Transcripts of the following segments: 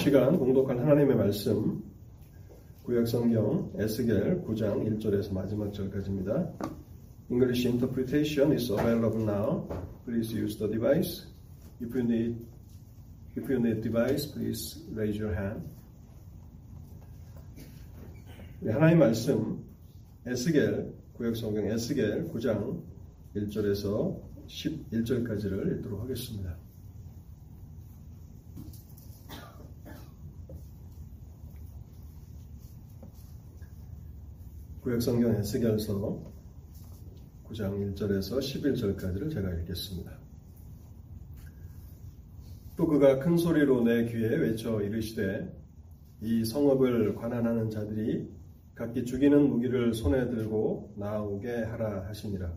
시간 공독한 하나님의 말씀 구약성경 에스겔 9장 1절에서 마지막 절까지입니다. English interpretation is available now. Please use the device. If you need if you need device, please raise your hand. 하나님 말씀 에스겔 구약성경 에스겔 9장 1절에서 11절까지를 읽도록 하겠습니다. 구약성경 에스겔서 9장 1절에서 11절까지를 제가 읽겠습니다. 또 그가 큰 소리로 내 귀에 외쳐 이르시되 이 성읍을 관한하는 자들이 각기 죽이는 무기를 손에 들고 나오게 하라 하시니라.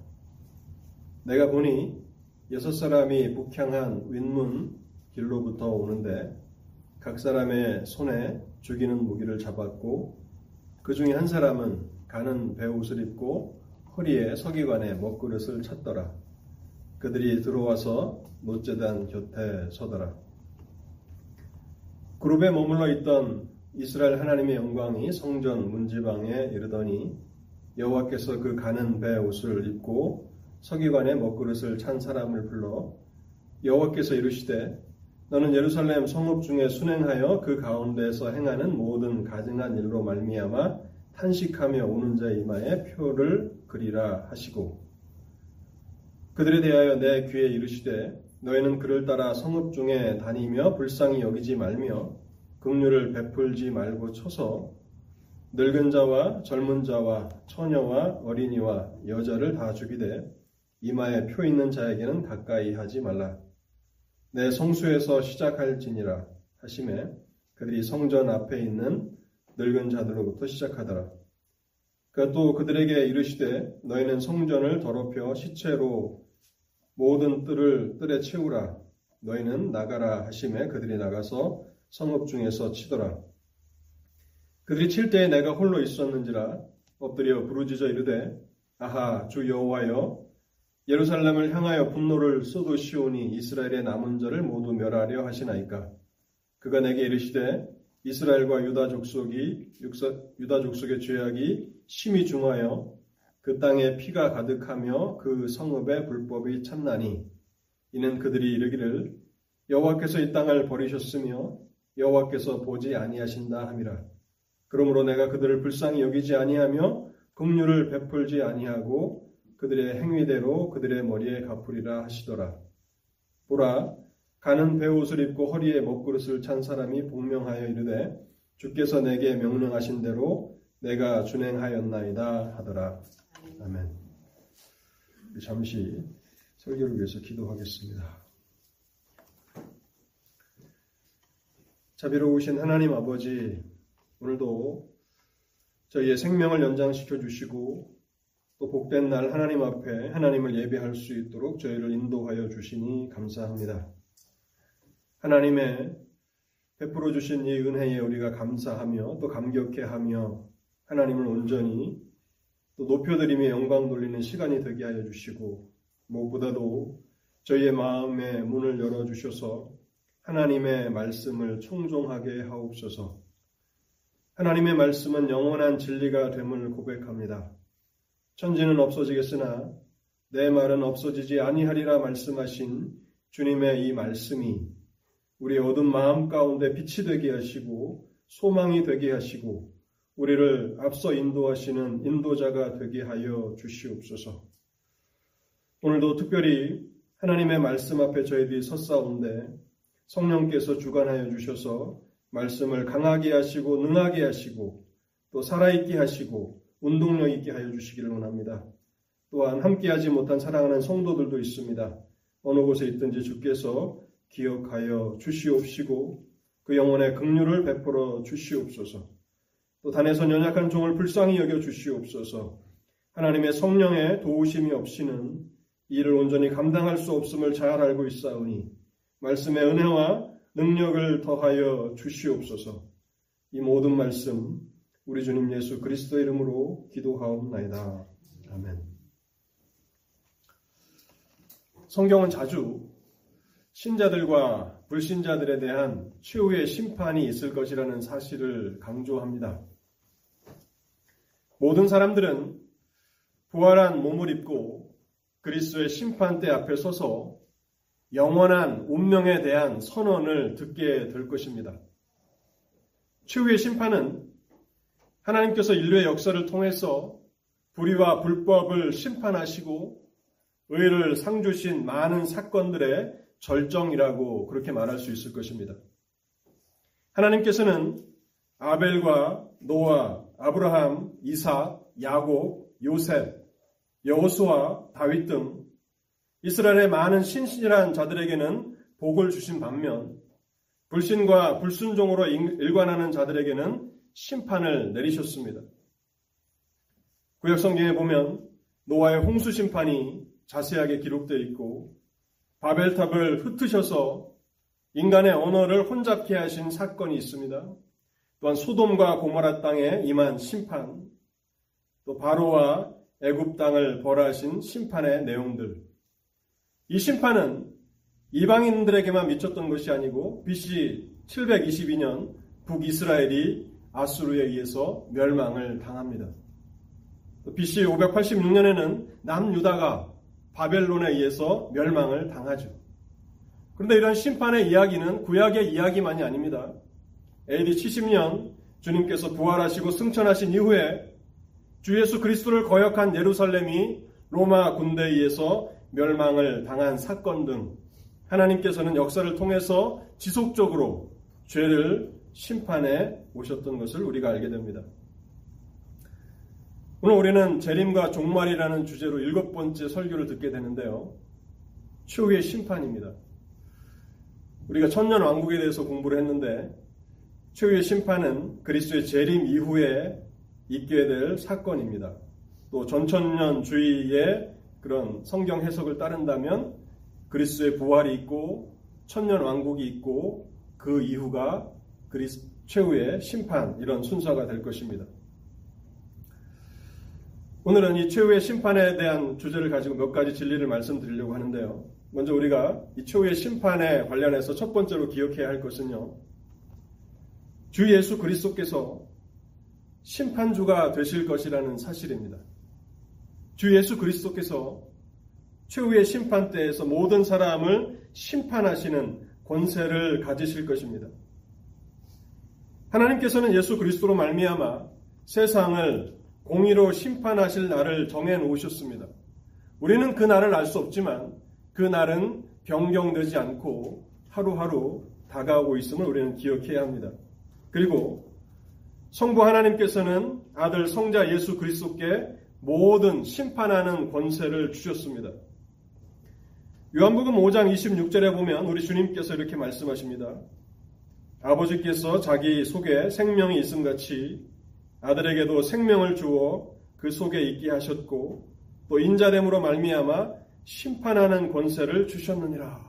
내가 보니 여섯 사람이 북향한 윗문 길로부터 오는데 각 사람의 손에 죽이는 무기를 잡았고 그 중에 한 사람은 가는 배옷을 입고 허리에 서기관의 먹그릇을 찼더라. 그들이 들어와서 노제단 곁에 서더라. 그룹에 머물러 있던 이스라엘 하나님의 영광이 성전 문지방에 이르더니 여호와께서 그 가는 배 옷을 입고 서기관의 먹그릇을 찬 사람을 불러 여호와께서 이르시되 너는 예루살렘 성읍 중에 순행하여 그 가운데에서 행하는 모든 가증한 일로 말미암아 탄식하며 오는 자 이마에 표를 그리라 하시고 그들에 대하여 내 귀에 이르시되 너희는 그를 따라 성읍 중에 다니며 불쌍히 여기지 말며 긍휼을 베풀지 말고 쳐서 늙은 자와 젊은 자와 처녀와 어린이와 여자를 다 죽이되 이마에 표 있는 자에게는 가까이 하지 말라. 내 성수에서 시작할지니라 하심에 그들이 성전 앞에 있는 늙은 자들로부터 시작하더라. 그또 그러니까 그들에게 이르시되 너희는 성전을 더럽혀 시체로 모든 뜰을 뜰에 채우라. 너희는 나가라 하심에 그들이 나가서 성읍 중에서 치더라. 그들이 칠 때에 내가 홀로 있었는지라 엎드려 부르짖어 이르되 아하 주 여호와여 예루살렘을 향하여 분노를 쏟으시오니 이스라엘의 남은 자를 모두 멸하려 하시나이까 그가 내게 이르시되 이스라엘과 유다 족속이 유다 족속의 죄악이 심히 중하여 그 땅에 피가 가득하며 그 성읍에 불법이 참나니 이는 그들이 이르기를 여호와께서 이 땅을 버리셨으며 여호와께서 보지 아니하신다 함이라. 그러므로 내가 그들을 불쌍히 여기지 아니하며 긍휼을 베풀지 아니하고 그들의 행위대로 그들의 머리에 갚으리라 하시더라. 보라 가는 배옷을 입고 허리에 먹그릇을 찬 사람이 복명하여 이르되 주께서 내게 명령하신 대로 내가 준행하였나이다 하더라. 아멘. 잠시 설교를 위해서 기도하겠습니다. 자비로우신 하나님 아버지, 오늘도 저희의 생명을 연장시켜 주시고 또 복된 날 하나님 앞에 하나님을 예배할 수 있도록 저희를 인도하여 주시니 감사합니다. 하나님의 베풀어 주신 이 은혜에 우리가 감사하며 또 감격해하며 하나님을 온전히 또 높여드리며 영광 돌리는 시간이 되게 하여 주시고 무엇보다도 저희의 마음의 문을 열어 주셔서 하나님의 말씀을 청종하게 하옵소서. 하나님의 말씀은 영원한 진리가 됨을 고백합니다. 천지는 없어지겠으나 내 말은 없어지지 아니하리라 말씀하신 주님의 이 말씀이 우리의 어두운 마음 가운데 빛이 되게 하시고 소망이 되게 하시고 우리를 앞서 인도하시는 인도자가 되게 하여 주시옵소서. 오늘도 특별히 하나님의 말씀 앞에 저희들이 섰사온데 성령께서 주관하여 주셔서 말씀을 강하게 하시고 능하게 하시고 또 살아있게 하시고 운동력 있게 하여 주시기를 원합니다. 또한 함께하지 못한 사랑하는 성도들도 있습니다. 어느 곳에 있든지 주께서 기억하여 주시옵시고 그 영혼의 긍휼을 베풀어 주시옵소서. 또 단에서 연약한 종을 불쌍히 여겨 주시옵소서. 하나님의 성령의 도우심이 없이는 이를 온전히 감당할 수 없음을 잘 알고 있사오니 말씀의 은혜와 능력을 더하여 주시옵소서. 이 모든 말씀 우리 주님 예수 그리스도 이름으로 기도하옵나이다. 아멘. 성경은 자주 신자들과 불신자들에 대한 최후의 심판이 있을 것이라는 사실을 강조합니다. 모든 사람들은 부활한 몸을 입고 그리스도의 심판대 앞에 서서 영원한 운명에 대한 선언을 듣게 될 것입니다. 최후의 심판은 하나님께서 인류의 역사를 통해서 불의와 불법을 심판하시고 의를 상주신 많은 사건들의 절정이라고 그렇게 말할 수 있을 것입니다. 하나님께서는 아벨과 노아, 아브라함, 이삭, 야곱, 요셉, 여호수아, 다윗 등 이스라엘의 많은 신실한 자들에게는 복을 주신 반면 불신과 불순종으로 일관하는 자들에게는 심판을 내리셨습니다. 구약 성경에 보면 노아의 홍수 심판이 자세하게 기록되어 있고 바벨탑을 흩으셔서 인간의 언어를 혼잡케 하신 사건이 있습니다. 또한 소돔과 고모라 땅에 임한 심판, 또 바로와 애굽 땅을 벌하신 심판의 내용들. 이 심판은 이방인들에게만 미쳤던 것이 아니고 BC 722년 북이스라엘이 아수르에 의해서 멸망을 당합니다. BC 586년에는 남유다가 바벨론에 의해서 멸망을 당하죠. 그런데 이런 심판의 이야기는 구약의 이야기만이 아닙니다. AD 70년 주님께서 부활하시고 승천하신 이후에 주 예수 그리스도를 거역한 예루살렘이 로마 군대에 의해서 멸망을 당한 사건 등 하나님께서는 역사를 통해서 지속적으로 죄를 심판해 오셨던 것을 우리가 알게 됩니다. 오늘 우리는 재림과 종말이라는 주제로 일곱 번째 설교를 듣게 되는데요. 최후의 심판입니다. 우리가 천년 왕국에 대해서 공부를 했는데 최후의 심판은 그리스도의 재림 이후에 있게 될 사건입니다. 또 전천년 주의의 그런 성경 해석을 따른다면 그리스도의 부활이 있고 천년 왕국이 있고 그 이후가 그리스 최후의 심판 이런 순서가 될 것입니다. 오늘은 이 최후의 심판에 대한 주제를 가지고 몇 가지 진리를 말씀드리려고 하는데요. 먼저 우리가 이 최후의 심판에 관련해서 첫 번째로 기억해야 할 것은요. 주 예수 그리스도께서 심판주가 되실 것이라는 사실입니다. 주 예수 그리스도께서 최후의 심판 때에서 모든 사람을 심판하시는 권세를 가지실 것입니다. 하나님께서는 예수 그리스도로 말미암아 세상을 공의로 심판하실 날을 정해 놓으셨습니다. 우리는 그 날을 알 수 없지만 그 날은 변경되지 않고 하루하루 다가오고 있음을 우리는 기억해야 합니다. 그리고 성부 하나님께서는 아들 성자 예수 그리스도께 모든 심판하는 권세를 주셨습니다. 요한복음 5장 26절에 보면 우리 주님께서 이렇게 말씀하십니다. 아버지께서 자기 속에 생명이 있음 같이 아들에게도 생명을 주어 그 속에 있게 하셨고 또 인자됨으로 말미암아 심판하는 권세를 주셨느니라.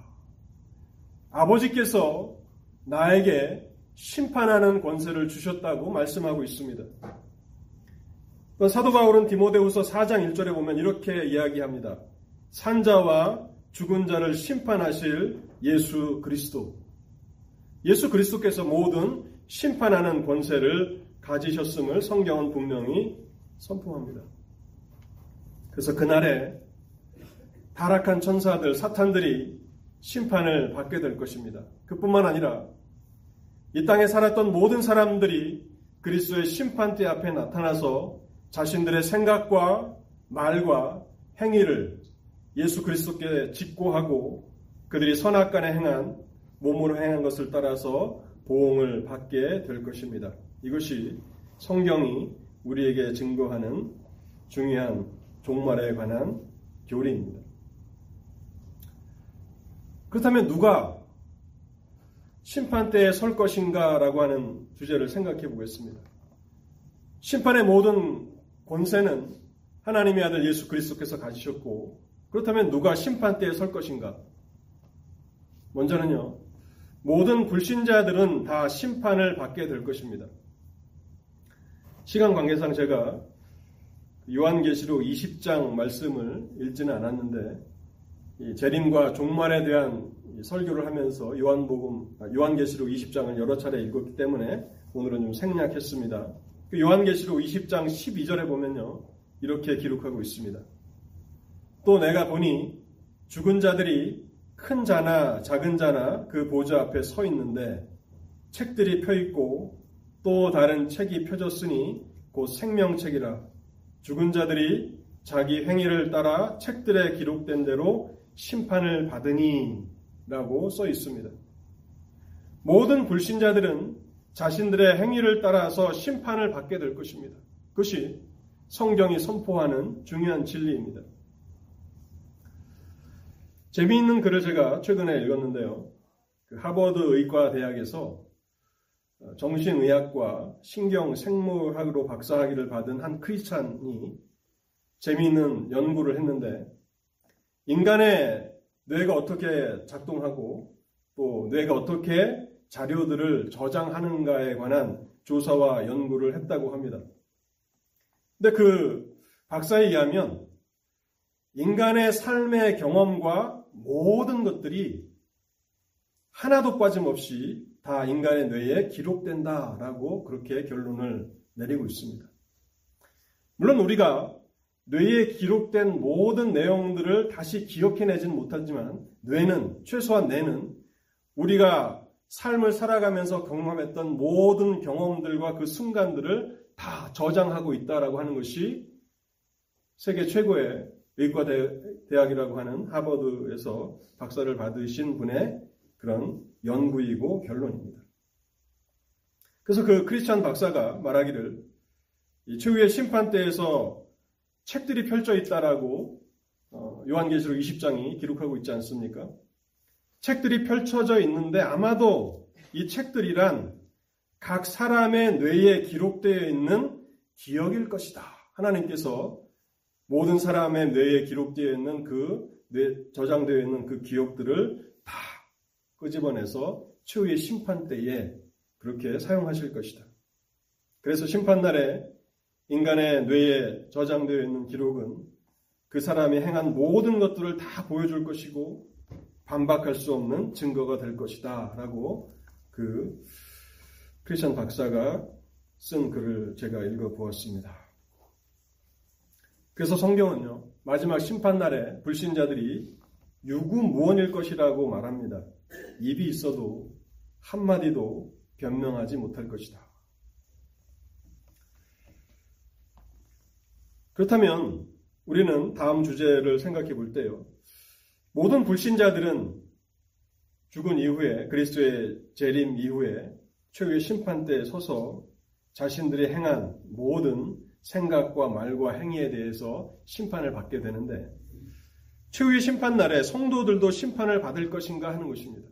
아버지께서 나에게 심판하는 권세를 주셨다고 말씀하고 있습니다. 사도 바울은 디모데후서 4장 1절에 보면 이렇게 이야기합니다. 산자와 죽은 자를 심판하실 예수 그리스도. 예수 그리스도께서 모든 심판하는 권세를 가지셨음을 성경은 분명히 선포합니다. 그래서 그날에 타락한 천사들, 사탄들이 심판을 받게 될 것입니다. 그뿐만 아니라 이 땅에 살았던 모든 사람들이 그리스도의 심판대 앞에 나타나서 자신들의 생각과 말과 행위를 예수 그리스도께 직고하고 그들이 선악간에 행한 몸으로 행한 것을 따라서 보응을 받게 될 것입니다. 이것이 성경이 우리에게 증거하는 중요한 종말에 관한 교리입니다. 그렇다면 누가 심판대에 설 것인가 라고 하는 주제를 생각해 보겠습니다. 심판의 모든 권세는 하나님의 아들 예수 그리스도께서 가지셨고 그렇다면 누가 심판대에 설 것인가? 먼저는요. 모든 불신자들은 다 심판을 받게 될 것입니다. 시간 관계상 제가 요한계시록 20장 말씀을 읽지는 않았는데 재림과 종말에 대한 설교를 하면서 요한복음, 아, 요한계시록 20장을 여러 차례 읽었기 때문에 오늘은 좀 생략했습니다. 그 요한계시록 20장 12절에 보면요. 이렇게 기록하고 있습니다. 또 내가 보니 죽은 자들이 큰 자나 작은 자나 그 보좌 앞에 서 있는데 책들이 펴 있고 또 다른 책이 펴졌으니 곧 생명책이라 죽은 자들이 자기 행위를 따라 책들에 기록된 대로 심판을 받으니 라고 써 있습니다. 모든 불신자들은 자신들의 행위를 따라서 심판을 받게 될 것입니다. 그것이 성경이 선포하는 중요한 진리입니다. 재미있는 글을 제가 최근에 읽었는데요. 그 하버드 의과 대학에서 정신의학과 신경생물학으로 박사학위를 받은 한 크리스찬이 재미있는 연구를 했는데 인간의 뇌가 어떻게 작동하고 또 뇌가 어떻게 자료들을 저장하는가에 관한 조사와 연구를 했다고 합니다. 근데 그 박사에 의하면 인간의 삶의 경험과 모든 것들이 하나도 빠짐없이 다 인간의 뇌에 기록된다라고 그렇게 결론을 내리고 있습니다. 물론 우리가 뇌에 기록된 모든 내용들을 다시 기억해내지는 못하지만 뇌는 최소한 뇌는 우리가 삶을 살아가면서 경험했던 모든 경험들과 그 순간들을 다 저장하고 있다라고 하는 것이 세계 최고의 의과대학이라고 하는 하버드에서 박사를 받으신 분의 그런 연구이고 결론입니다. 그래서 그 크리스찬 박사가 말하기를 최후의 심판 때에서 책들이 펼쳐 있다라고 어, 요한계시록 20장이 기록하고 있지 않습니까? 책들이 펼쳐져 있는데 아마도 이 책들이란 각 사람의 뇌에 기록되어 있는 기억일 것이다. 하나님께서 모든 사람의 뇌에 기록되어 있는 그 뇌, 저장되어 있는 그 기억들을 다 끄집어내서 최후의 심판 때에 그렇게 사용하실 것이다. 그래서 심판날에 인간의 뇌에 저장되어 있는 기록은 그 사람이 행한 모든 것들을 다 보여줄 것이고 반박할 수 없는 증거가 될 것이다. 라고 그 크리스천 박사가 쓴 글을 제가 읽어 보았습니다. 그래서 성경은요, 마지막 심판날에 불신자들이 유구무원일 것이라고 말합니다. 입이 있어도 한마디도 변명하지 못할 것이다. 그렇다면 우리는 다음 주제를 생각해 볼 때요. 모든 불신자들은 죽은 이후에 그리스도의 재림 이후에 최후의 심판 때에 서서 자신들이 행한 모든 생각과 말과 행위에 대해서 심판을 받게 되는데 최후의 심판 날에 성도들도 심판을 받을 것인가 하는 것입니다.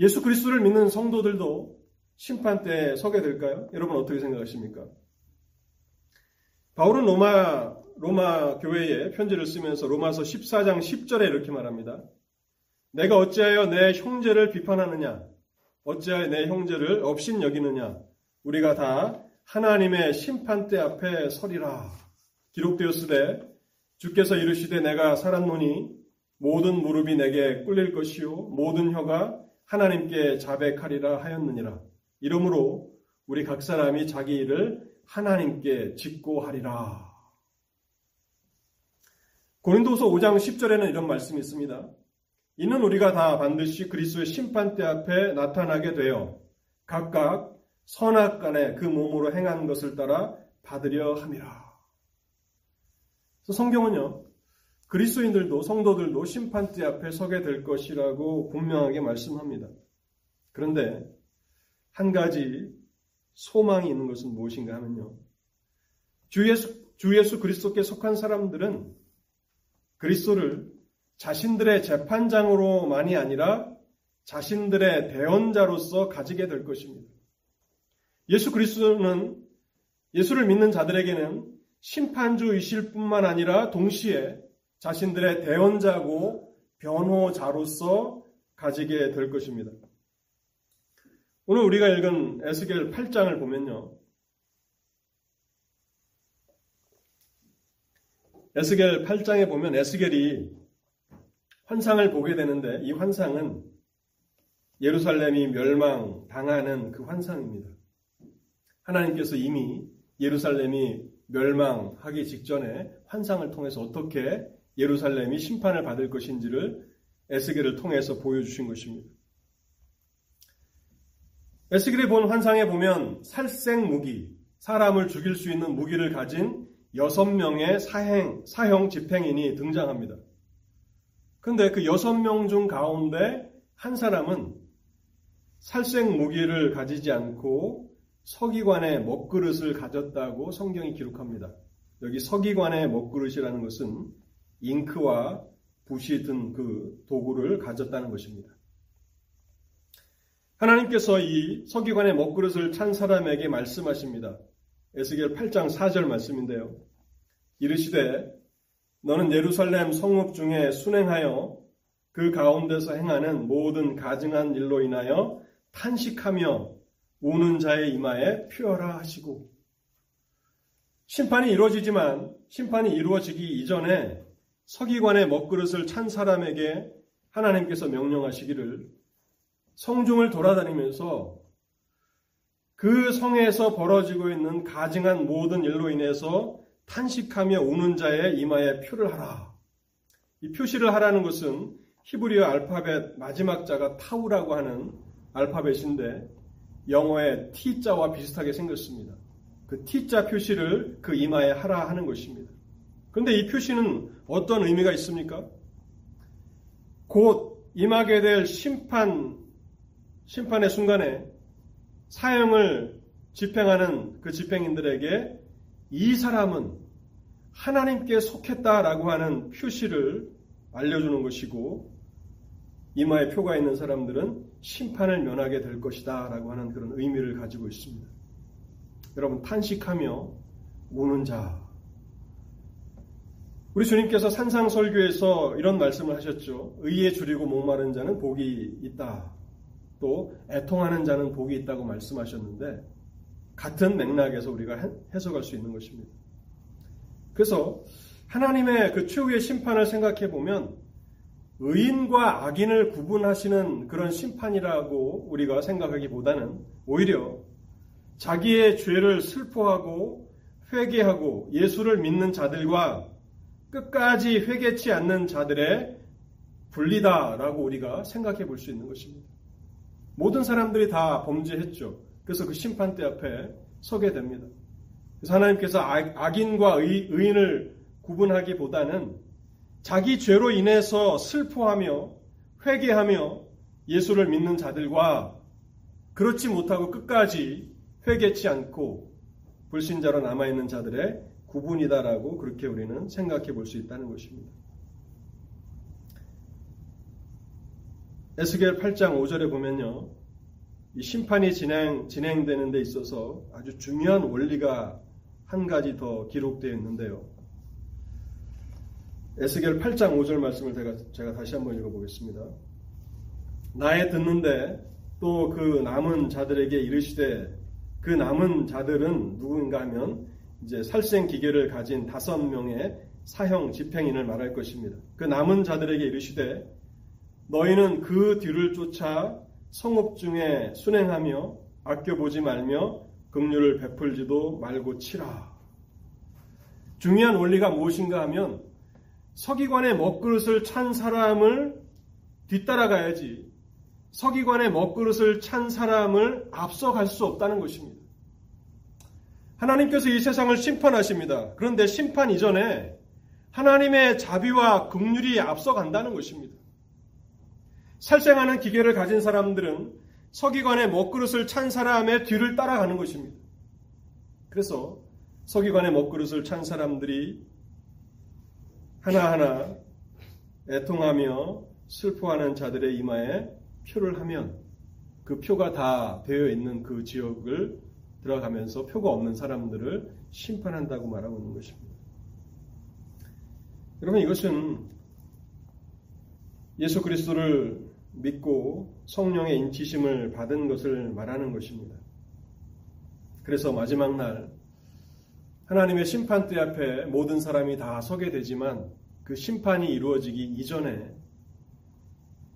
예수 그리스도를 믿는 성도들도 심판 때에 서게 될까요? 여러분 어떻게 생각하십니까? 바울은 로마 로마 교회에 편지를 쓰면서 로마서 14장 10절에 이렇게 말합니다. 내가 어찌하여 내 형제를 비판하느냐? 어찌하여 내 형제를 업신 여기느냐? 우리가 다 하나님의 심판대 앞에 서리라. 기록되었으되 주께서 이르시되 내가 살았노니 모든 무릎이 내게 꿀릴 것이요 모든 혀가 하나님께 자백하리라 하였느니라. 이러므로 우리 각 사람이 자기 일을 하나님께 짓고 하리라. 고린도서 5장 10절에는 이런 말씀이 있습니다. 이는 우리가 다 반드시 그리스도의 심판대 앞에 나타나게 되어 각각 선악 간에 그 몸으로 행한 것을 따라 받으려 함이라. 성경은요, 그리스도인들도 성도들도 심판대 앞에 서게 될 것이라고 분명하게 말씀합니다. 그런데 한 가지 소망이 있는 것은 무엇인가 하면요. 주 예수, 주 예수 그리스도께 속한 사람들은 그리스도를 자신들의 재판장으로만이 아니라 자신들의 대언자로서 가지게 될 것입니다. 예수 그리스도는 예수를 믿는 자들에게는 심판주이실 뿐만 아니라 동시에 자신들의 대언자고 변호자로서 가지게 될 것입니다. 오늘 우리가 읽은 에스겔 8장을 보면요. 에스겔 8장에 보면 에스겔이 환상을 보게 되는데 이 환상은 예루살렘이 멸망당하는 그 환상입니다. 하나님께서 이미 예루살렘이 멸망하기 직전에 환상을 통해서 어떻게 예루살렘이 심판을 받을 것인지를 에스겔을 통해서 보여주신 것입니다. 에스겔이 본 환상에 보면 살생 무기, 사람을 죽일 수 있는 무기를 가진 여섯 명의 사행, 사형 집행인이 등장합니다. 근데 그 여섯 명 중 가운데 한 사람은 살생 무기를 가지지 않고 서기관의 먹그릇을 가졌다고 성경이 기록합니다. 여기 서기관의 먹그릇이라는 것은 잉크와 붓이 든 그 도구를 가졌다는 것입니다. 하나님께서 이 서기관의 먹그릇을 찬 사람에게 말씀하십니다. 에스겔 8장 4절 말씀인데요. 이르시되 너는 예루살렘 성읍 중에 순행하여 그 가운데서 행하는 모든 가증한 일로 인하여 탄식하며 우는 자의 이마에 피어라 하시고 심판이 이루어지지만 심판이 이루어지기 이전에 서기관의 먹그릇을 찬 사람에게 하나님께서 명령하시기를 성중을 돌아다니면서 그 성에서 벌어지고 있는 가증한 모든 일로 인해서 탄식하며 우는 자의 이마에 표를 하라. 이 표시를 하라는 것은 히브리어 알파벳 마지막 자가 타우라고 하는 알파벳인데 영어의 T자와 비슷하게 생겼습니다. 그 T자 표시를 그 이마에 하라 하는 것입니다. 그런데 이 표시는 어떤 의미가 있습니까? 곧 임하게 될 심판, 심판의 순간에 사형을 집행하는 그 집행인들에게 이 사람은 하나님께 속했다라고 하는 표시를 알려주는 것이고 이마에 표가 있는 사람들은 심판을 면하게 될 것이다 라고 하는 그런 의미를 가지고 있습니다. 여러분 탄식하며 우는 자 우리 주님께서 산상설교에서 이런 말씀을 하셨죠. 의에 줄이고 목마른 자는 복이 있다. 또 애통하는 자는 복이 있다고 말씀하셨는데 같은 맥락에서 우리가 해석할 수 있는 것입니다. 그래서 하나님의 그 최후의 심판을 생각해 보면 의인과 악인을 구분하시는 그런 심판이라고 우리가 생각하기보다는 오히려 자기의 죄를 슬퍼하고 회개하고 예수를 믿는 자들과 끝까지 회개치 않는 자들의 분리다라고 우리가 생각해 볼 수 있는 것입니다. 모든 사람들이 다 범죄했죠. 그래서 그 심판대 앞에 서게 됩니다. 그래서 하나님께서 악인과 의, 의인을 구분하기보다는 자기 죄로 인해서 슬퍼하며 회개하며 예수를 믿는 자들과 그렇지 못하고 끝까지 회개치 않고 불신자로 남아있는 자들의 구분이다라고 그렇게 우리는 생각해 볼 수 있다는 것입니다. 에스겔 8장 5절에 보면요. 이 심판이 진행, 진행되는 데 있어서 아주 중요한 원리가 한 가지 더 기록되어 있는데요. 에스겔 8장 5절 말씀을 제가, 제가 다시 한번 읽어보겠습니다. 나의 듣는데 또 그 남은 자들에게 이르시되 그 남은 자들은 누구인가 하면 이제 살생 기계를 가진 다섯 명의 사형 집행인을 말할 것입니다. 그 남은 자들에게 이르시되 너희는 그 뒤를 쫓아 성읍 중에 순행하며 아껴보지 말며 긍휼을 베풀지도 말고 치라. 중요한 원리가 무엇인가 하면 서기관의 먹그릇을 찬 사람을 뒤따라가야지 서기관의 먹그릇을 찬 사람을 앞서갈 수 없다는 것입니다. 하나님께서 이 세상을 심판하십니다. 그런데 심판 이전에 하나님의 자비와 긍휼이 앞서간다는 것입니다. 살생하는 기계를 가진 사람들은 서기관의 먹그릇을 찬 사람의 뒤를 따라가는 것입니다. 그래서 서기관의 먹그릇을 찬 사람들이 하나하나 애통하며 슬퍼하는 자들의 이마에 표를 하면 그 표가 다 되어 있는 그 지역을 들어가면서 표가 없는 사람들을 심판한다고 말하고 있는 것입니다. 여러분 이것은 예수 그리스도를 믿고 성령의 인치심을 받은 것을 말하는 것입니다. 그래서 마지막 날 하나님의 심판대 앞에 모든 사람이 다 서게 되지만 그 심판이 이루어지기 이전에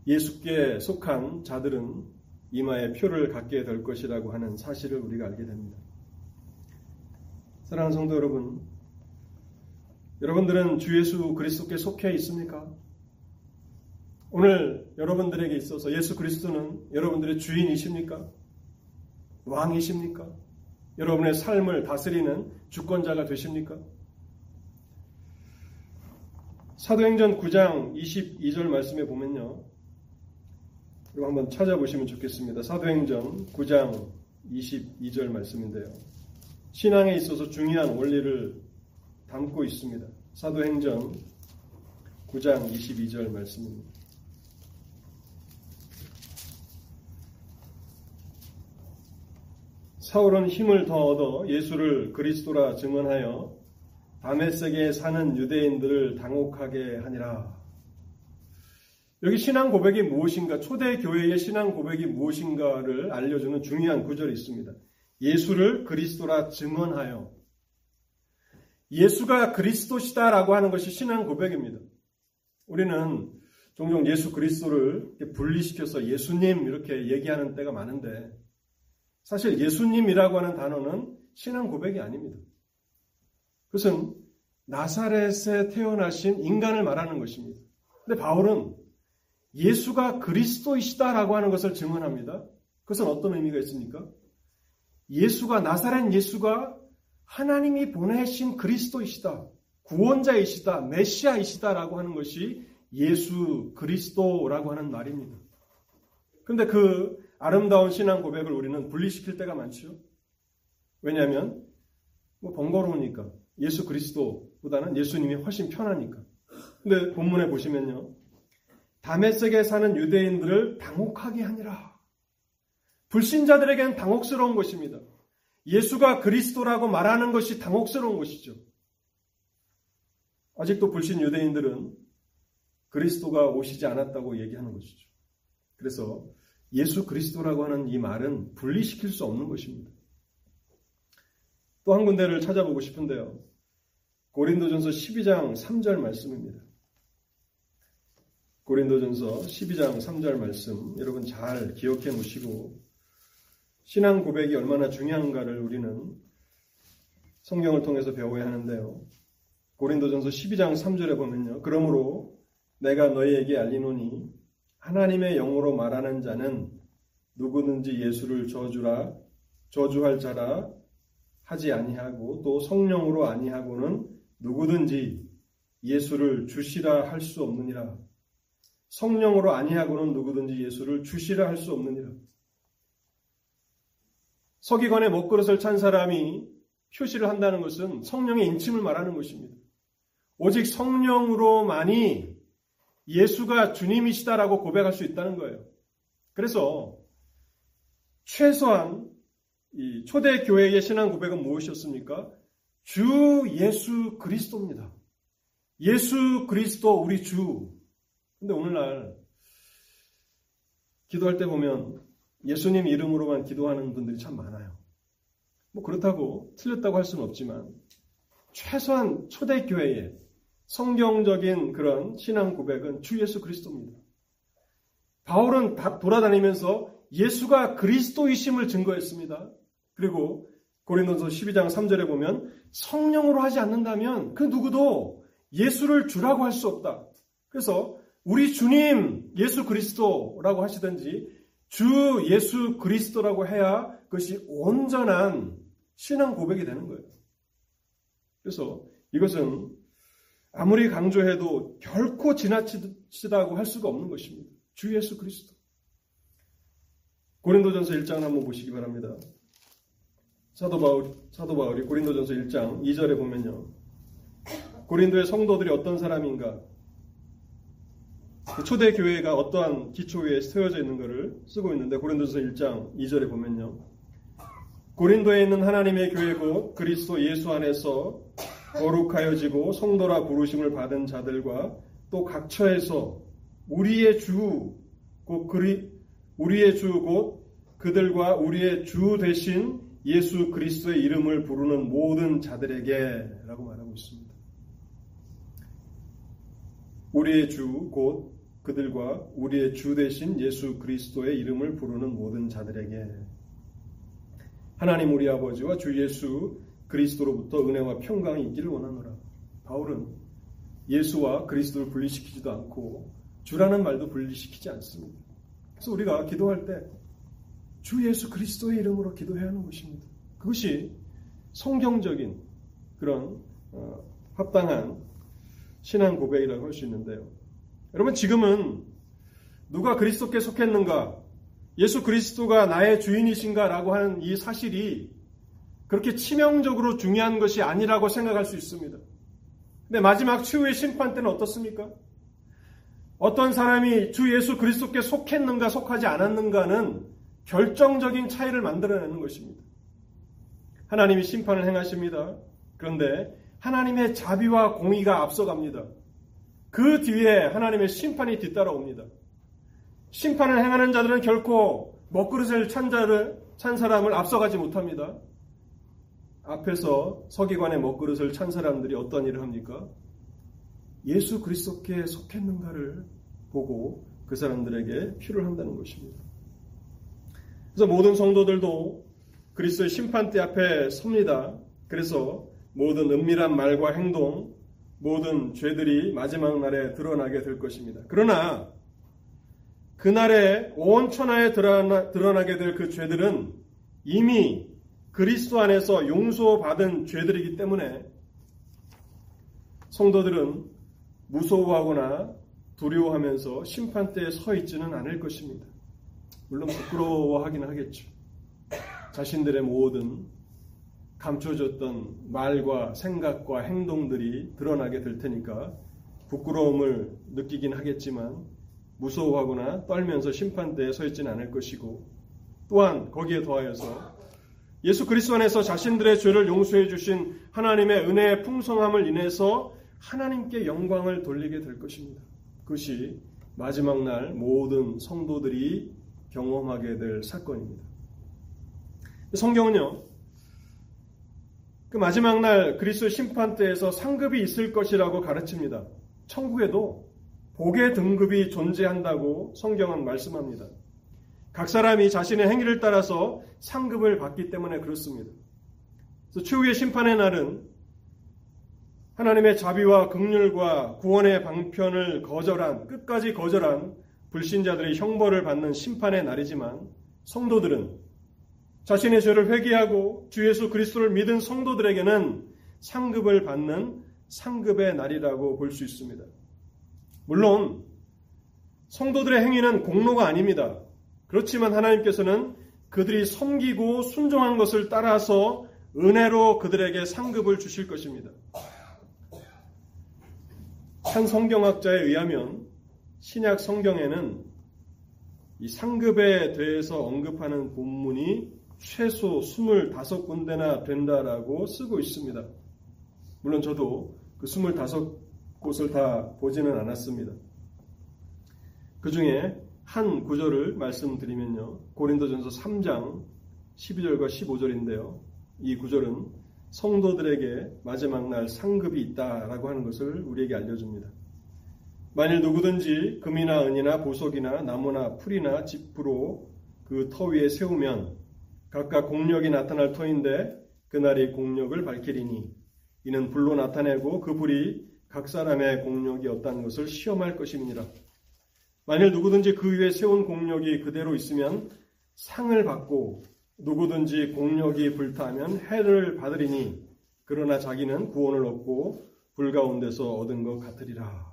예수께 속한 자들은 이마에 표를 갖게 될 것이라고 하는 사실을 우리가 알게 됩니다. 사랑하는 성도 여러분, 여러분들은 주 예수 그리스도께 속해 있습니까? 오늘 여러분들에게 있어서 예수 그리스도는 여러분들의 주인이십니까? 왕이십니까? 여러분의 삶을 다스리는 주권자가 되십니까? 사도행전 9장 22절 말씀에 보면요. 그리고 한번 찾아보시면 좋겠습니다. 사도행전 9장 22절 말씀인데요. 신앙에 있어서 중요한 원리를 담고 있습니다. 사도행전 9장 22절 말씀입니다. 사울은 힘을 더 얻어 예수를 그리스도라 증언하여 다메섹에 사는 유대인들을 당혹하게 하니라. 여기 신앙 고백이 무엇인가, 초대 교회의 신앙 고백이 무엇인가를 알려주는 중요한 구절이 있습니다. 예수를 그리스도라 증언하여. 예수가 그리스도시다라고 하는 것이 신앙 고백입니다. 우리는 종종 예수 그리스도를 분리시켜서 예수님 이렇게 얘기하는 때가 많은데 사실 예수님이라고 하는 단어는 신앙 고백이 아닙니다. 그것은 나사렛에 태어나신 인간을 말하는 것입니다. 근데 바울은 예수가 그리스도이시다라고 하는 것을 증언합니다. 그것은 어떤 의미가 있습니까? 예수가 나사렛 예수가 하나님이 보내신 그리스도이시다. 구원자이시다. 메시아이시다라고 하는 것이 예수 그리스도라고 하는 말입니다. 근데 그 아름다운 신앙 고백을 우리는 분리시킬 때가 많죠. 왜냐하면 뭐 번거로우니까 예수 그리스도보다는 예수님이 훨씬 편하니까. 근데 본문에 보시면요. 다메섹에 사는 유대인들을 당혹하게 하니라. 불신자들에게는 당혹스러운 것입니다. 예수가 그리스도라고 말하는 것이 당혹스러운 것이죠. 아직도 불신 유대인들은 그리스도가 오시지 않았다고 얘기하는 것이죠. 그래서 예수 그리스도라고 하는 이 말은 분리시킬 수 없는 것입니다. 또 한 군데를 찾아보고 싶은데요. 고린도전서 12장 3절 말씀입니다. 고린도전서 12장 3절 말씀 여러분 잘 기억해 놓으시고 신앙 고백이 얼마나 중요한가를 우리는 성경을 통해서 배워야 하는데요. 고린도전서 12장 3절에 보면요. 그러므로 내가 너희에게 알리노니 하나님의 영으로 말하는 자는 누구든지 예수를 저주라 저주할 자라 하지 아니하고 또 성령으로 아니하고는 누구든지 예수를 주시라 할 수 없느니라. 성령으로 아니하고는 누구든지 예수를 주시라 할 수 없느니라. 서기관의 먹그릇을 찬 사람이 표시를 한다는 것은 성령의 인침을 말하는 것입니다. 오직 성령으로만이 예수가 주님이시다라고 고백할 수 있다는 거예요. 그래서 최소한 이 초대 교회의 신앙 고백은 무엇이었습니까? 주 예수 그리스도입니다. 예수 그리스도 우리 주. 근데 오늘날 기도할 때 보면 예수님 이름으로만 기도하는 분들이 참 많아요. 뭐 그렇다고 틀렸다고 할 수는 없지만 최소한 초대 교회에 성경적인 그런 신앙 고백은 주 예수 그리스도입니다. 바울은 돌아다니면서 예수가 그리스도이심을 증거했습니다. 그리고 고린도서 12장 3절에 보면 성령으로 하지 않는다면 그 누구도 예수를 주라고 할 수 없다. 그래서 우리 주님 예수 그리스도라고 하시든지 주 예수 그리스도라고 해야 그것이 온전한 신앙 고백이 되는 거예요. 그래서 이것은 아무리 강조해도 결코 지나치다고 할 수가 없는 것입니다. 주 예수 그리스도. 고린도전서 1장 한번 보시기 바랍니다. 사도 바울, 사도 바울이 고린도전서 1장 2절에 보면요. 고린도의 성도들이 어떤 사람인가? 그 초대 교회가 어떠한 기초 위에 세워져 있는 것을 쓰고 있는데 고린도전서 1장 2절에 보면요. 고린도에 있는 하나님의 교회 곧 그리스도 예수 안에서 거룩하여지고 성도라 부르심을 받은 자들과 또 각처에서 우리의 주, 곧 그리, 우리의 주, 곧 그들과 우리의 주 대신 예수 그리스도의 이름을 부르는 모든 자들에게 라고 말하고 있습니다. 우리의 주, 곧 그들과 우리의 주 대신 예수 그리스도의 이름을 부르는 모든 자들에게 하나님 우리 아버지와 주 예수 그리스도로부터 은혜와 평강이 있기를 원하노라. 바울은 예수와 그리스도를 분리시키지도 않고 주라는 말도 분리시키지 않습니다. 그래서 우리가 기도할 때 주 예수 그리스도의 이름으로 기도해야 하는 것입니다. 그것이 성경적인 그런 어, 합당한 신앙 고백이라고 할 수 있는데요. 여러분 지금은 누가 그리스도께 속했는가? 예수 그리스도가 나의 주인이신가라고 하는 이 사실이 그렇게 치명적으로 중요한 것이 아니라고 생각할 수 있습니다. 근데 마지막 최후의 심판 때는 어떻습니까? 어떤 사람이 주 예수 그리스도께 속했는가 속하지 않았는가는 결정적인 차이를 만들어내는 것입니다. 하나님이 심판을 행하십니다. 그런데 하나님의 자비와 공의가 앞서갑니다. 그 뒤에 하나님의 심판이 뒤따라옵니다. 심판을 행하는 자들은 결코 먹그릇을 찬 자를 찬 사람을 앞서가지 못합니다. 앞에서 서기관의 먹그릇을 찬 사람들이 어떤 일을 합니까? 예수 그리스도께 속했는가를 보고 그 사람들에게 표를 한다는 것입니다. 그래서 모든 성도들도 그리스도의 심판대 앞에 섭니다. 그래서 모든 은밀한 말과 행동, 모든 죄들이 마지막 날에 드러나게 될 것입니다. 그러나 그날에 온 천하에 드러나, 게될 그 죄들은 이미 그리스도 안에서 용서받은 죄들이기 때문에 성도들은 무서워하거나 두려워하면서 심판대에 서 있지는 않을 것입니다. 물론 부끄러워하긴 하겠죠. 자신들의 모든 감춰졌던 말과 생각과 행동들이 드러나게 될 테니까 부끄러움을 느끼긴 하겠지만 무서워하거나 떨면서 심판대에 서 있지는 않을 것이고 또한 거기에 더하여서 예수 그리스도 안에서 자신들의 죄를 용서해 주신 하나님의 은혜의 풍성함을 인해서 하나님께 영광을 돌리게 될 것입니다. 그것이 마지막 날 모든 성도들이 경험하게 될 사건입니다. 성경은요, 그 마지막 날 그리스도 심판 때에서 상급이 있을 것이라고 가르칩니다. 천국에도 복의 등급이 존재한다고 성경은 말씀합니다. 각 사람이 자신의 행위를 따라서 상급을 받기 때문에 그렇습니다. 그래서 최후의 심판의 날은 하나님의 자비와 극률과 구원의 방편을 거절한 끝까지 거절한 불신자들의 형벌을 받는 심판의 날이지만 성도들은 자신의 죄를 회개하고 주 예수 그리스도를 믿은 성도들에게는 상급을 받는 상급의 날이라고 볼 수 있습니다. 물론 성도들의 행위는 공로가 아닙니다. 그렇지만 하나님께서는 그들이 섬기고 순종한 것을 따라서 은혜로 그들에게 상급을 주실 것입니다. 한 성경학자에 의하면 신약 성경에는 이 상급에 대해서 언급하는 본문이 최소 25군데나 된다라고 쓰고 있습니다. 물론 저도 그 25곳을 다 보지는 않았습니다. 그 중에 한 구절을 말씀드리면요. 고린도전서 3장 12절과 15절인데요. 이 구절은 성도들에게 마지막 날 상급이 있다라고 하는 것을 우리에게 알려줍니다. 만일 누구든지 금이나 은이나 보석이나 나무나 풀이나 집으로 그 터 위에 세우면 각각 공력이 나타날 터인데 그날이 공력을 밝히리니 이는 불로 나타내고 그 불이 각 사람의 공력이 어떤 것을 시험할 것임이니라. 만일 누구든지 그 위에 세운 공력이 그대로 있으면 상을 받고 누구든지 공력이 불타면 해를 받으리니 그러나 자기는 구원을 얻고 불 가운데서 얻은 것 같으리라.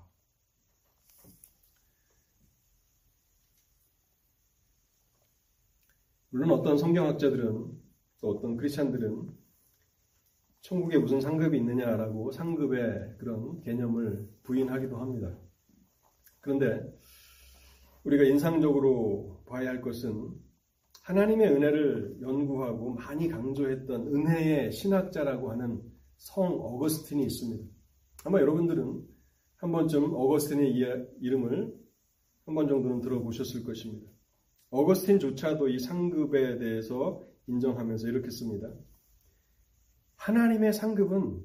물론 어떤 성경학자들은 또 어떤 크리스찬들은 천국에 무슨 상급이 있느냐라고 상급의 그런 개념을 부인하기도 합니다. 그런데 우리가 인상적으로 봐야 할 것은 하나님의 은혜를 연구하고 많이 강조했던 은혜의 신학자라고 하는 성 어거스틴이 있습니다. 아마 여러분들은 한 번쯤 어거스틴의 이름을 한 번 정도는 들어보셨을 것입니다. 어거스틴조차도 이 상급에 대해서 인정하면서 이렇게 씁니다. 하나님의 상급은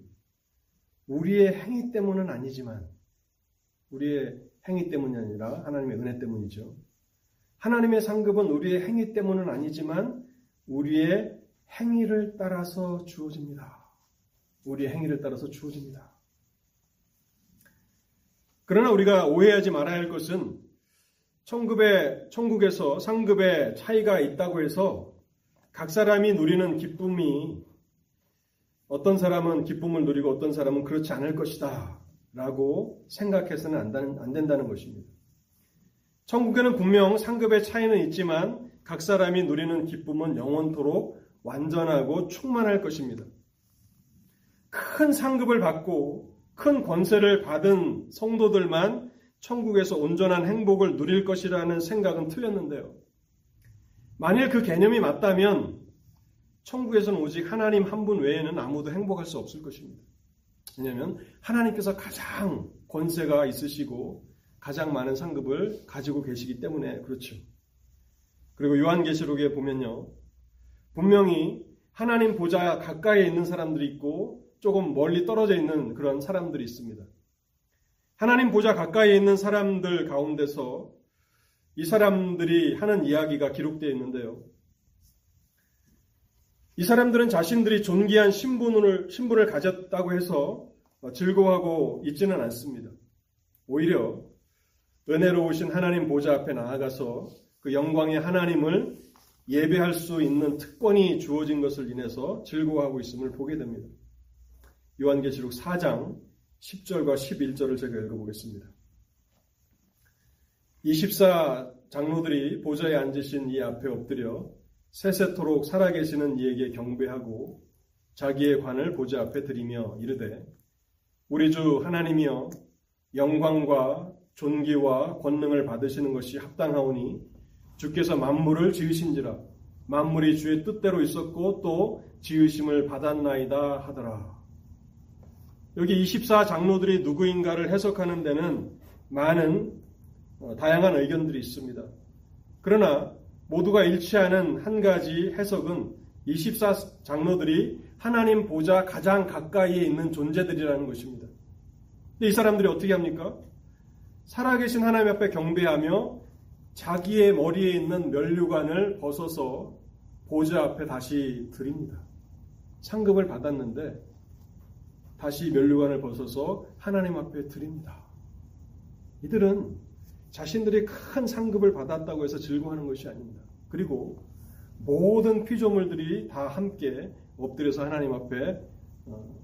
우리의 행위 때문은 아니지만 우리의 행위 때문이 아니라 하나님의 은혜 때문이죠. 하나님의 상급은 우리의 행위 때문은 아니지만 우리의 행위를 따라서 주어집니다. 우리의 행위를 따라서 주어집니다. 그러나 우리가 오해하지 말아야 할 것은 천국의, 천국에서 상급의 차이가 있다고 해서 각 사람이 누리는 기쁨이 어떤 사람은 기쁨을 누리고 어떤 사람은 그렇지 않을 것이다. 라고 생각해서는 안 된다는 것입니다. 천국에는 분명 상급의 차이는 있지만 각 사람이 누리는 기쁨은 영원토록 완전하고 충만할 것입니다. 큰 상급을 받고 큰 권세를 받은 성도들만 천국에서 온전한 행복을 누릴 것이라는 생각은 틀렸는데요. 만일 그 개념이 맞다면 천국에서는 오직 하나님 한 분 외에는 아무도 행복할 수 없을 것입니다. 왜냐하면 하나님께서 가장 권세가 있으시고 가장 많은 상급을 가지고 계시기 때문에 그렇죠. 그리고 요한계시록에 보면요. 분명히 하나님 보좌 가까이에 있는 사람들이 있고 조금 멀리 떨어져 있는 그런 사람들이 있습니다. 하나님 보좌 가까이에 있는 사람들 가운데서 이 사람들이 하는 이야기가 기록되어 있는데요. 이 사람들은 자신들이 존귀한 신분을, 신분을 가졌다고 해서 즐거워하고 있지는 않습니다. 오히려 은혜로우신 하나님 보좌 앞에 나아가서 그 영광의 하나님을 예배할 수 있는 특권이 주어진 것을 인해서 즐거워하고 있음을 보게 됩니다. 요한계시록 4장 10절과 11절을 제가 읽어보겠습니다. 24 장로들이 보좌에 앉으신 이 앞에 엎드려 세세토록 살아계시는 이에게 경배하고 자기의 관을 보좌 앞에 드리며 이르되 우리 주 하나님이여 영광과 존귀와 권능을 받으시는 것이 합당하오니 주께서 만물을 지으신지라 만물이 주의 뜻대로 있었고 또 지으심을 받았나이다 하더라. 여기 24 장로들이 누구인가를 해석하는 데는 많은 어, 다양한 의견들이 있습니다. 그러나 모두가 일치하는 한 가지 해석은 24 장로들이 하나님 보좌 가장 가까이에 있는 존재들이라는 것입니다. 이 사람들이 어떻게 합니까? 살아계신 하나님 앞에 경배하며 자기의 머리에 있는 면류관을 벗어서 보좌 앞에 다시 드립니다. 상급을 받았는데 다시 면류관을 벗어서 하나님 앞에 드립니다. 이들은 자신들이 큰 상급을 받았다고 해서 즐거워하는 것이 아닙니다. 그리고 모든 피조물들이 다 함께 엎드려서 하나님 앞에 어,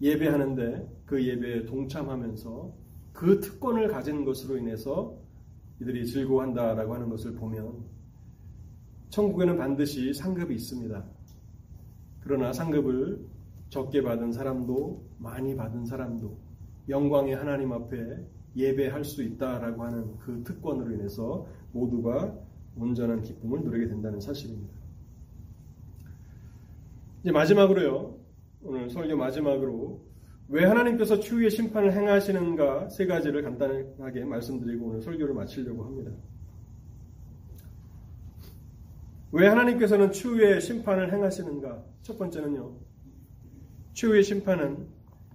예배하는데 그 예배에 동참하면서 그 특권을 가진 것으로 인해서 이들이 즐거워한다라고 하는 것을 보면 천국에는 반드시 상급이 있습니다. 그러나 상급을 적게 받은 사람도 많이 받은 사람도 영광의 하나님 앞에 예배할 수 있다라고 하는 그 특권으로 인해서 모두가 온전한 기쁨을 누리게 된다는 사실입니다. 이제 마지막으로요. 오늘 설교 마지막으로 왜 하나님께서 추후의 심판을 행하시는가 세 가지를 간단하게 말씀드리고 오늘 설교를 마치려고 합니다. 왜 하나님께서는 추후의 심판을 행하시는가? 첫 번째는요. 추후의 심판은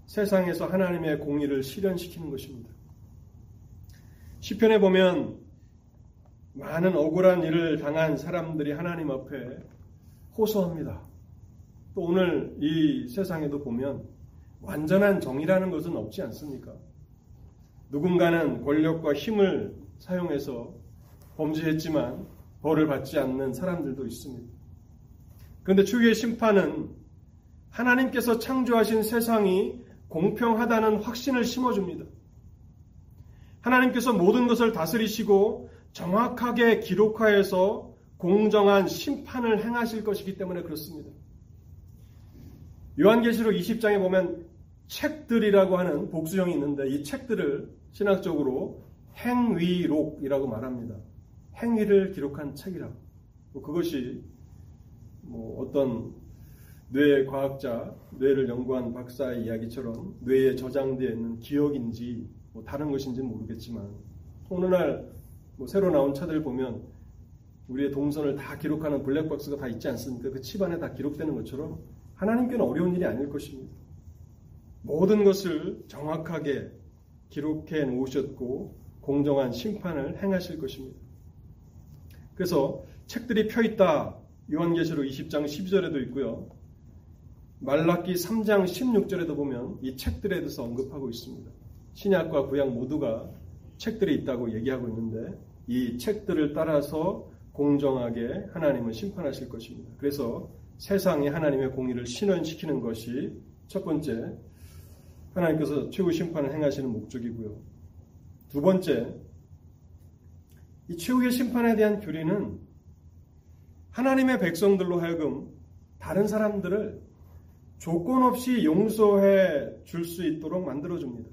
세상에서 하나님의 공의를 실현시키는 것입니다. 시편에 보면 많은 억울한 일을 당한 사람들이 하나님 앞에 호소합니다. 또 오늘 이 세상에도 보면 완전한 정의라는 것은 없지 않습니까? 누군가는 권력과 힘을 사용해서 범죄했지만 벌을 받지 않는 사람들도 있습니다. 그런데 주의 심판은 하나님께서 창조하신 세상이 공평하다는 확신을 심어줍니다. 하나님께서 모든 것을 다스리시고 정확하게 기록하여서 공정한 심판을 행하실 것이기 때문에 그렇습니다. 요한계시록 20장에 보면 책들이라고 하는 복수형이 있는데 이 책들을 신학적으로 행위록이라고 말합니다. 행위를 기록한 책이라. 뭐 그것이 뭐 어떤 뇌 과학자, 뇌를 연구한 박사의 이야기처럼 뇌에 저장되어 있는 기억인지 뭐 다른 것인지는 모르겠지만 어느 날뭐 새로 나온 차들 보면 우리의 동선을 다 기록하는 블랙박스가 다 있지 않습니까? 그 칩 안에 다 기록되는 것처럼 하나님께는 어려운 일이 아닐 것입니다. 모든 것을 정확하게 기록해 놓으셨고 공정한 심판을 행하실 것입니다. 그래서 책들이 펴 있다. 요한계시록 20장 12절에도 있고요. 말라기 3장 16절에도 보면 이 책들에 대해서 언급하고 있습니다. 신약과 구약 모두가 책들이 있다고 얘기하고 있는데 이 책들을 따라서 공정하게 하나님은 심판하실 것입니다. 그래서 세상에 하나님의 공의를 신원시키는 것이 첫 번째 하나님께서 최후 심판을 행하시는 목적이고요. 두 번째 이 최후의 심판에 대한 교리는 하나님의 백성들로 하여금 다른 사람들을 조건 없이 용서해 줄 수 있도록 만들어 줍니다.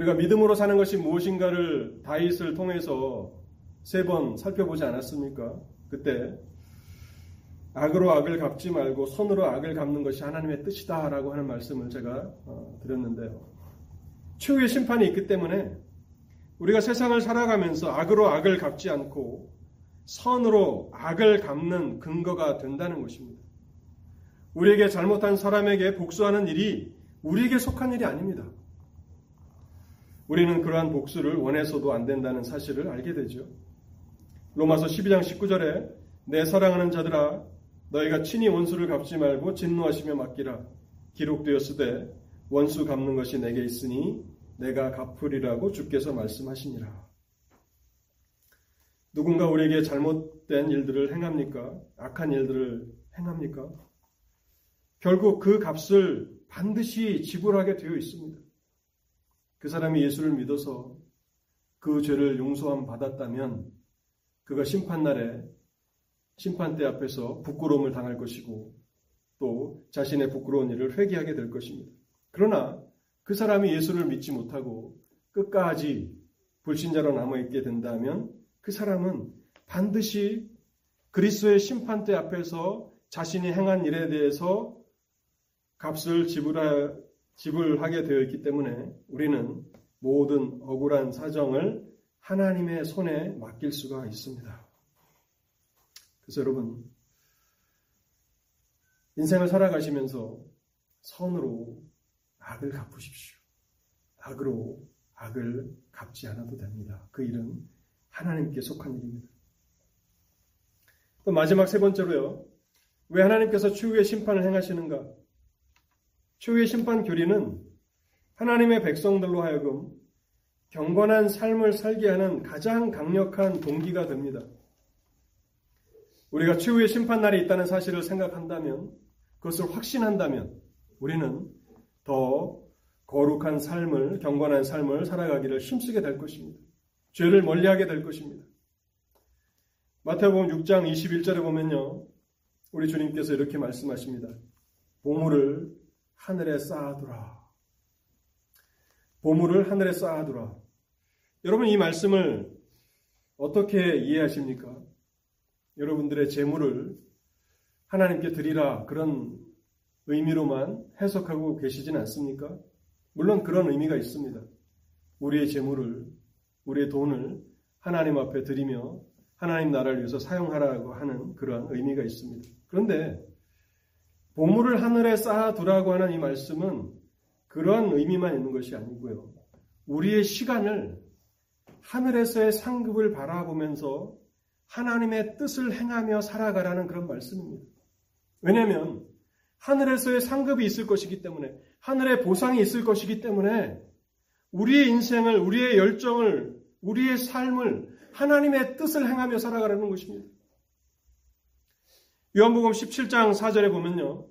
우리가 믿음으로 사는 것이 무엇인가를 다윗을 통해서 세 번 살펴보지 않았습니까? 그때 악으로 악을 갚지 말고 손으로 악을 갚는 것이 하나님의 뜻이다라고 하는 말씀을 제가 어, 드렸는데요. 최후의 심판이 있기 때문에 우리가 세상을 살아가면서 악으로 악을 갚지 않고 선으로 악을 갚는 근거가 된다는 것입니다. 우리에게 잘못한 사람에게 복수하는 일이 우리에게 속한 일이 아닙니다. 우리는 그러한 복수를 원해서도 안 된다는 사실을 알게 되죠. 로마서 12장 19절에 내 사랑하는 자들아 너희가 친히 원수를 갚지 말고 진노하시며 맡기라 기록되었으되 원수 갚는 것이 내게 있으니 내가 갚으리라고 주께서 말씀하시니라. 누군가 우리에게 잘못된 일들을 행합니까? 악한 일들을 행합니까? 결국 그 값을 반드시 지불하게 되어 있습니다. 그 사람이 예수를 믿어서 그 죄를 용서함 받았다면 그가 심판날에 심판대 앞에서 부끄러움을 당할 것이고 또 자신의 부끄러운 일을 회개하게 될 것입니다. 그러나 그 사람이 예수를 믿지 못하고 끝까지 불신자로 남아있게 된다면 그 사람은 반드시 그리스도의 심판대 앞에서 자신이 행한 일에 대해서 값을 지불하, 지불하게 되어 있기 때문에 우리는 모든 억울한 사정을 하나님의 손에 맡길 수가 있습니다. 그래서 여러분, 인생을 살아가시면서 선으로 악을 갚으십시오. 악으로 악을 갚지 않아도 됩니다. 그 일은 하나님께 속한 일입니다. 또 마지막 세 번째로요. 왜 하나님께서 추후의 심판을 행하시는가? 추후의 심판 교리는 하나님의 백성들로 하여금 경건한 삶을 살게 하는 가장 강력한 동기가 됩니다. 우리가 추후의 심판날이 있다는 사실을 생각한다면, 그것을 확신한다면, 우리는 더 거룩한 삶을, 경건한 삶을 살아가기를 힘쓰게 될 것입니다. 죄를 멀리하게 될 것입니다. 마태복음 6장 21절에 보면요. 우리 주님께서 이렇게 말씀하십니다. 보물을 하늘에 쌓아두라. 보물을 하늘에 쌓아두라. 여러분 이 말씀을 어떻게 이해하십니까? 여러분들의 재물을 하나님께 드리라 그런 의미로만 해석하고 계시진 않습니까? 물론 그런 의미가 있습니다. 우리의 재물을, 우리의 돈을 하나님 앞에 드리며 하나님 나라를 위해서 사용하라고 하는 그러한 의미가 있습니다. 그런데 보물을 하늘에 쌓아두라고 하는 이 말씀은 그러한 의미만 있는 것이 아니고요. 우리의 시간을 하늘에서의 상급을 바라보면서 하나님의 뜻을 행하며 살아가라는 그런 말씀입니다. 왜냐하면 하늘에서의 상급이 있을 것이기 때문에 하늘의 보상이 있을 것이기 때문에 우리의 인생을 우리의 열정을 우리의 삶을 하나님의 뜻을 행하며 살아가라는 것입니다. 요한복음 17장 4절에 보면요.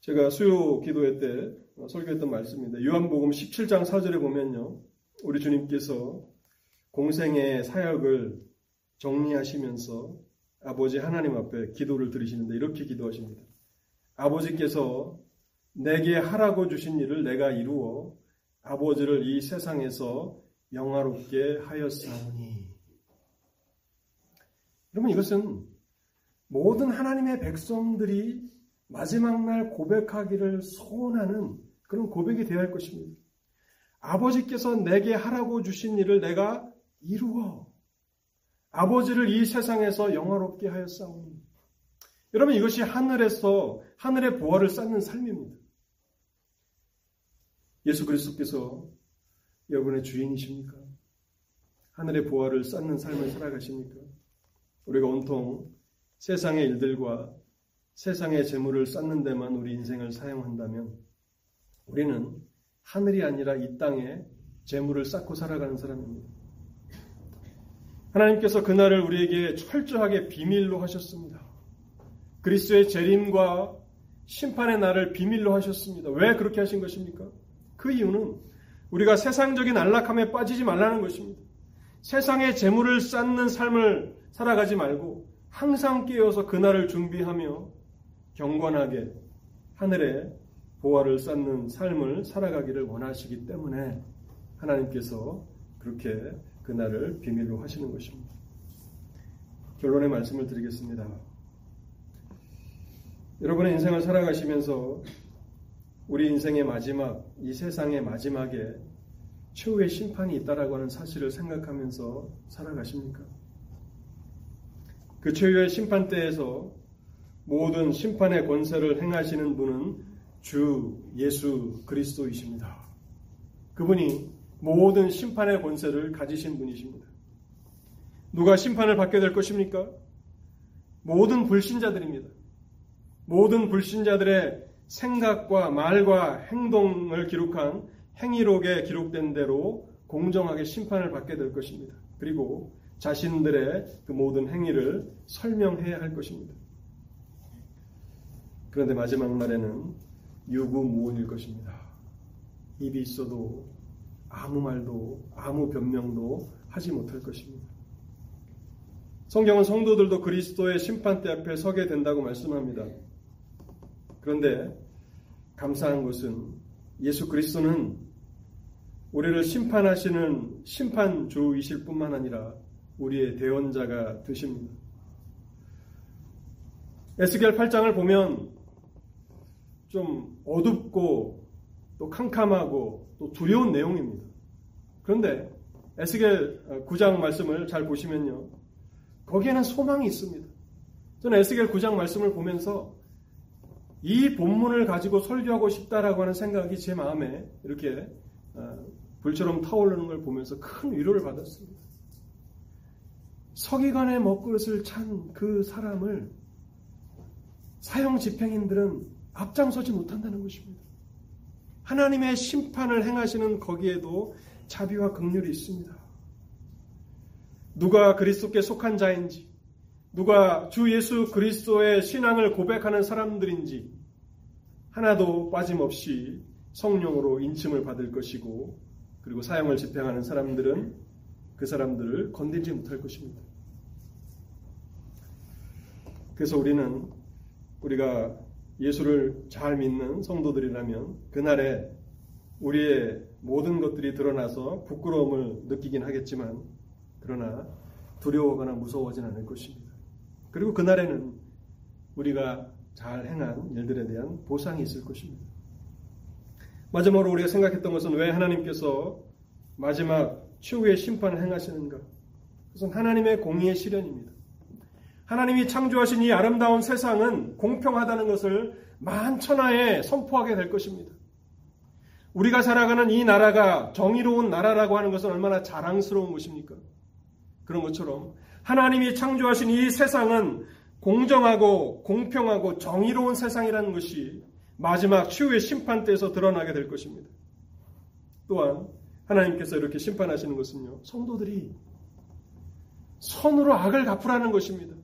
제가 수요 기도회 때 설교했던 말씀입니다. 요한복음 17장 4절에 보면요. 우리 주님께서 공생의 사역을 정리하시면서 아버지 하나님 앞에 기도를 드리시는데 이렇게 기도하십니다. 아버지께서 내게 하라고 주신 일을 내가 이루어 아버지를 이 세상에서 영화롭게 하였사오니. 여러분 이것은 모든 하나님의 백성들이 마지막 날 고백하기를 소원하는 그런 고백이 되어야 할 것입니다. 아버지께서 내게 하라고 주신 일을 내가 이루어 아버지를 이 세상에서 영화롭게 하였사오니. 여러분 이것이 하늘에서 하늘의 보화를 쌓는 삶입니다. 예수 그리스도께서 여러분의 주인이십니까? 하늘의 보화를 쌓는 삶을 살아가십니까? 우리가 온통 세상의 일들과 세상의 재물을 쌓는 데만 우리 인생을 사용한다면 우리는 하늘이 아니라 이 땅에 재물을 쌓고 살아가는 사람입니다. 하나님께서 그날을 우리에게 철저하게 비밀로 하셨습니다. 그리스도의 재림과 심판의 날을 비밀로 하셨습니다. 왜 그렇게 하신 것입니까? 그 이유는 우리가 세상적인 안락함에 빠지지 말라는 것입니다. 세상의 재물을 쌓는 삶을 살아가지 말고 항상 깨어서 그날을 준비하며 경건하게 하늘에 보화를 쌓는 삶을 살아가기를 원하시기 때문에 하나님께서 그렇게 그날을 비밀로 하시는 것입니다. 결론의 말씀을 드리겠습니다. 여러분의 인생을 살아가시면서 우리 인생의 마지막, 이 세상의 마지막에 최후의 심판이 있다라고 하는 사실을 생각하면서 살아가십니까? 그 최후의 심판 때에서 모든 심판의 권세를 행하시는 분은 주 예수 그리스도이십니다. 그분이 모든 심판의 권세를 가지신 분이십니다. 누가 심판을 받게 될 것입니까? 모든 불신자들입니다. 모든 불신자들의 생각과 말과 행동을 기록한 행위록에 기록된 대로 공정하게 심판을 받게 될 것입니다. 그리고 자신들의 그 모든 행위를 설명해야 할 것입니다. 그런데 마지막 날에는 유구무원일 것입니다. 입이 있어도 아무 말도 아무 변명도 하지 못할 것입니다. 성경은 성도들도 그리스도의 심판대 앞에 서게 된다고 말씀합니다. 그런데 감사한 것은 예수 그리스도는 우리를 심판하시는 심판주이실 뿐만 아니라 우리의 대원자가 되십니다. 에스겔 8장을 보면 좀 어둡고 또 캄캄하고 또 두려운 내용입니다. 그런데 에스겔 9장 말씀을 잘 보시면요. 거기에는 소망이 있습니다. 저는 에스겔 9장 말씀을 보면서 이 본문을 가지고 설교하고 싶다라고 하는 생각이 제 마음에 이렇게 어, 불처럼 타오르는 걸 보면서 큰 위로를 받았습니다. 서기관의 먹그릇을 찬 그 사람을 사형 집행인들은 앞장서지 못한다는 것입니다. 하나님의 심판을 행하시는 거기에도 자비와 긍휼이 있습니다. 누가 그리스도께 속한 자인지, 누가 주 예수 그리스도의 신앙을 고백하는 사람들인지 하나도 빠짐없이 성령으로 인침을 받을 것이고 그리고 사형을 집행하는 사람들은 그 사람들을 건들지 못할 것입니다. 그래서 우리는 우리가 예수를 잘 믿는 성도들이라면 그날에 우리의 모든 것들이 드러나서 부끄러움을 느끼긴 하겠지만 그러나 두려워하거나 무서워하진 않을 것입니다. 그리고 그날에는 우리가 잘 행한 일들에 대한 보상이 있을 것입니다. 마지막으로 우리가 생각했던 것은 왜 하나님께서 마지막 최후의 심판을 행하시는가? 그것은 하나님의 공의의 실현입니다. 하나님이 창조하신 이 아름다운 세상은 공평하다는 것을 만천하에 선포하게 될 것입니다. 우리가 살아가는 이 나라가 정의로운 나라라고 하는 것은 얼마나 자랑스러운 것입니까? 그런 것처럼 하나님이 창조하신 이 세상은 공정하고 공평하고 정의로운 세상이라는 것이 마지막 최후의 심판 때에서 드러나게 될 것입니다. 또한 하나님께서 이렇게 심판하시는 것은요, 성도들이 선으로 악을 갚으라는 것입니다.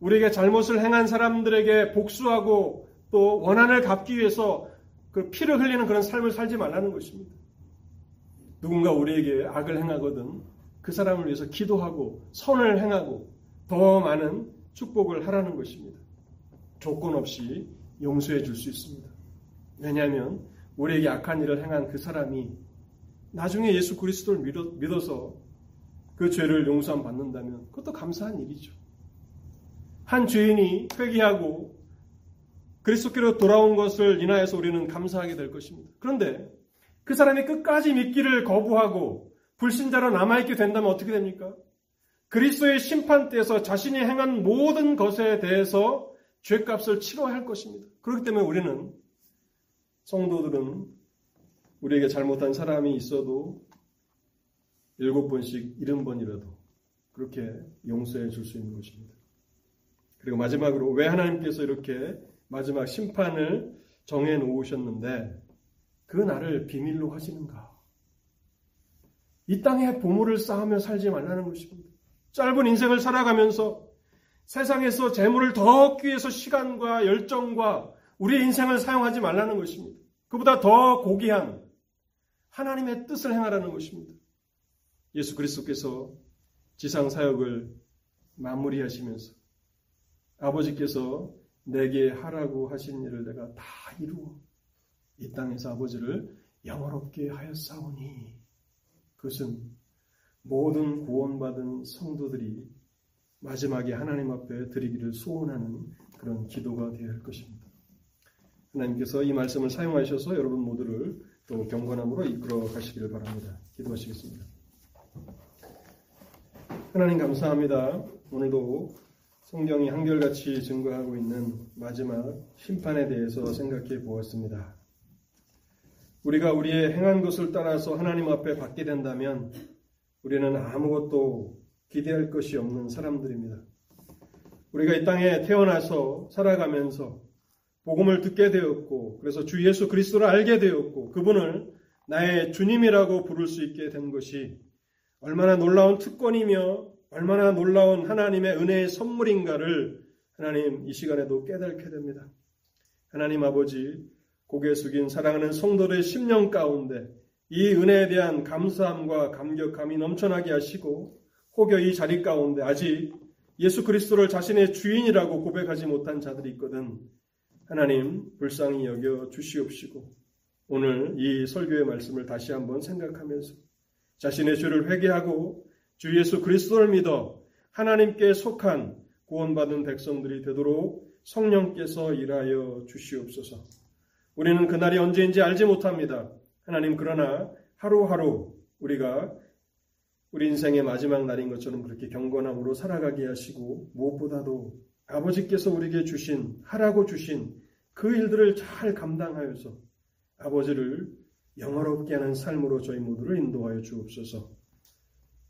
우리에게 잘못을 행한 사람들에게 복수하고 또 원한을 갚기 위해서 그 피를 흘리는 그런 삶을 살지 말라는 것입니다. 누군가 우리에게 악을 행하거든 그 사람을 위해서 기도하고 선을 행하고 더 많은 축복을 하라는 것입니다. 조건 없이 용서해 줄 수 있습니다. 왜냐하면 우리에게 악한 일을 행한 그 사람이 나중에 예수 그리스도를 믿어서 그 죄를 용서함 받는다면 그것도 감사한 일이죠. 한 죄인이 회개하고 그리스도께로 돌아온 것을 인하여서 우리는 감사하게 될 것입니다. 그런데 그 사람이 끝까지 믿기를 거부하고 불신자로 남아있게 된다면 어떻게 됩니까? 그리스도의 심판대에서 자신이 행한 모든 것에 대해서 죄값을 치러야 할 것입니다. 그렇기 때문에 우리는 성도들은 우리에게 잘못한 사람이 있어도 일곱 번씩 일흔 번이라도 그렇게 용서해 줄 수 있는 것입니다. 그리고 마지막으로 왜 하나님께서 이렇게 마지막 심판을 정해 놓으셨는데 그 날을 비밀로 하시는가? 이 땅에 보물을 쌓으며 살지 말라는 것입니다. 짧은 인생을 살아가면서 세상에서 재물을 더 얻기 위해서 시간과 열정과 우리의 인생을 사용하지 말라는 것입니다. 그보다 더 고귀한 하나님의 뜻을 행하라는 것입니다. 예수 그리스도께서 지상 사역을 마무리하시면서 아버지께서 내게 하라고 하신 일을 내가 다 이루어 이 땅에서 아버지를 영원롭게 하였사오니 그것은 모든 구원받은 성도들이 마지막에 하나님 앞에 드리기를 소원하는 그런 기도가 되어야 할 것입니다. 하나님께서 이 말씀을 사용하셔서 여러분 모두를 또 경건함으로 이끌어 가시기를 바랍니다. 기도하시겠습니다. 하나님 감사합니다. 오늘도 성경이 한결같이 증거하고 있는 마지막 심판에 대해서 생각해 보았습니다. 우리가 우리의 행한 것을 따라서 하나님 앞에 받게 된다면 우리는 아무것도 기대할 것이 없는 사람들입니다. 우리가 이 땅에 태어나서 살아가면서 복음을 듣게 되었고 그래서 주 예수 그리스도를 알게 되었고 그분을 나의 주님이라고 부를 수 있게 된 것이 얼마나 놀라운 특권이며 얼마나 놀라운 하나님의 은혜의 선물인가를 하나님 이 시간에도 깨닫게 됩니다. 하나님 아버지 고개 숙인 사랑하는 성도들의 심령 가운데 이 은혜에 대한 감사함과 감격함이 넘쳐나게 하시고 혹여 이 자리 가운데 아직 예수 그리스도를 자신의 주인이라고 고백하지 못한 자들이 있거든 하나님 불쌍히 여겨 주시옵시고 오늘 이 설교의 말씀을 다시 한번 생각하면서 자신의 죄를 회개하고 주 예수 그리스도를 믿어 하나님께 속한 구원받은 백성들이 되도록 성령께서 일하여 주시옵소서. 우리는 그날이 언제인지 알지 못합니다. 하나님 그러나 하루하루 우리가 우리 인생의 마지막 날인 것처럼 그렇게 경건함으로 살아가게 하시고 무엇보다도 아버지께서 우리에게 주신 하라고 주신 그 일들을 잘 감당하여서 아버지를 영화롭게 하는 삶으로 저희 모두를 인도하여 주옵소서.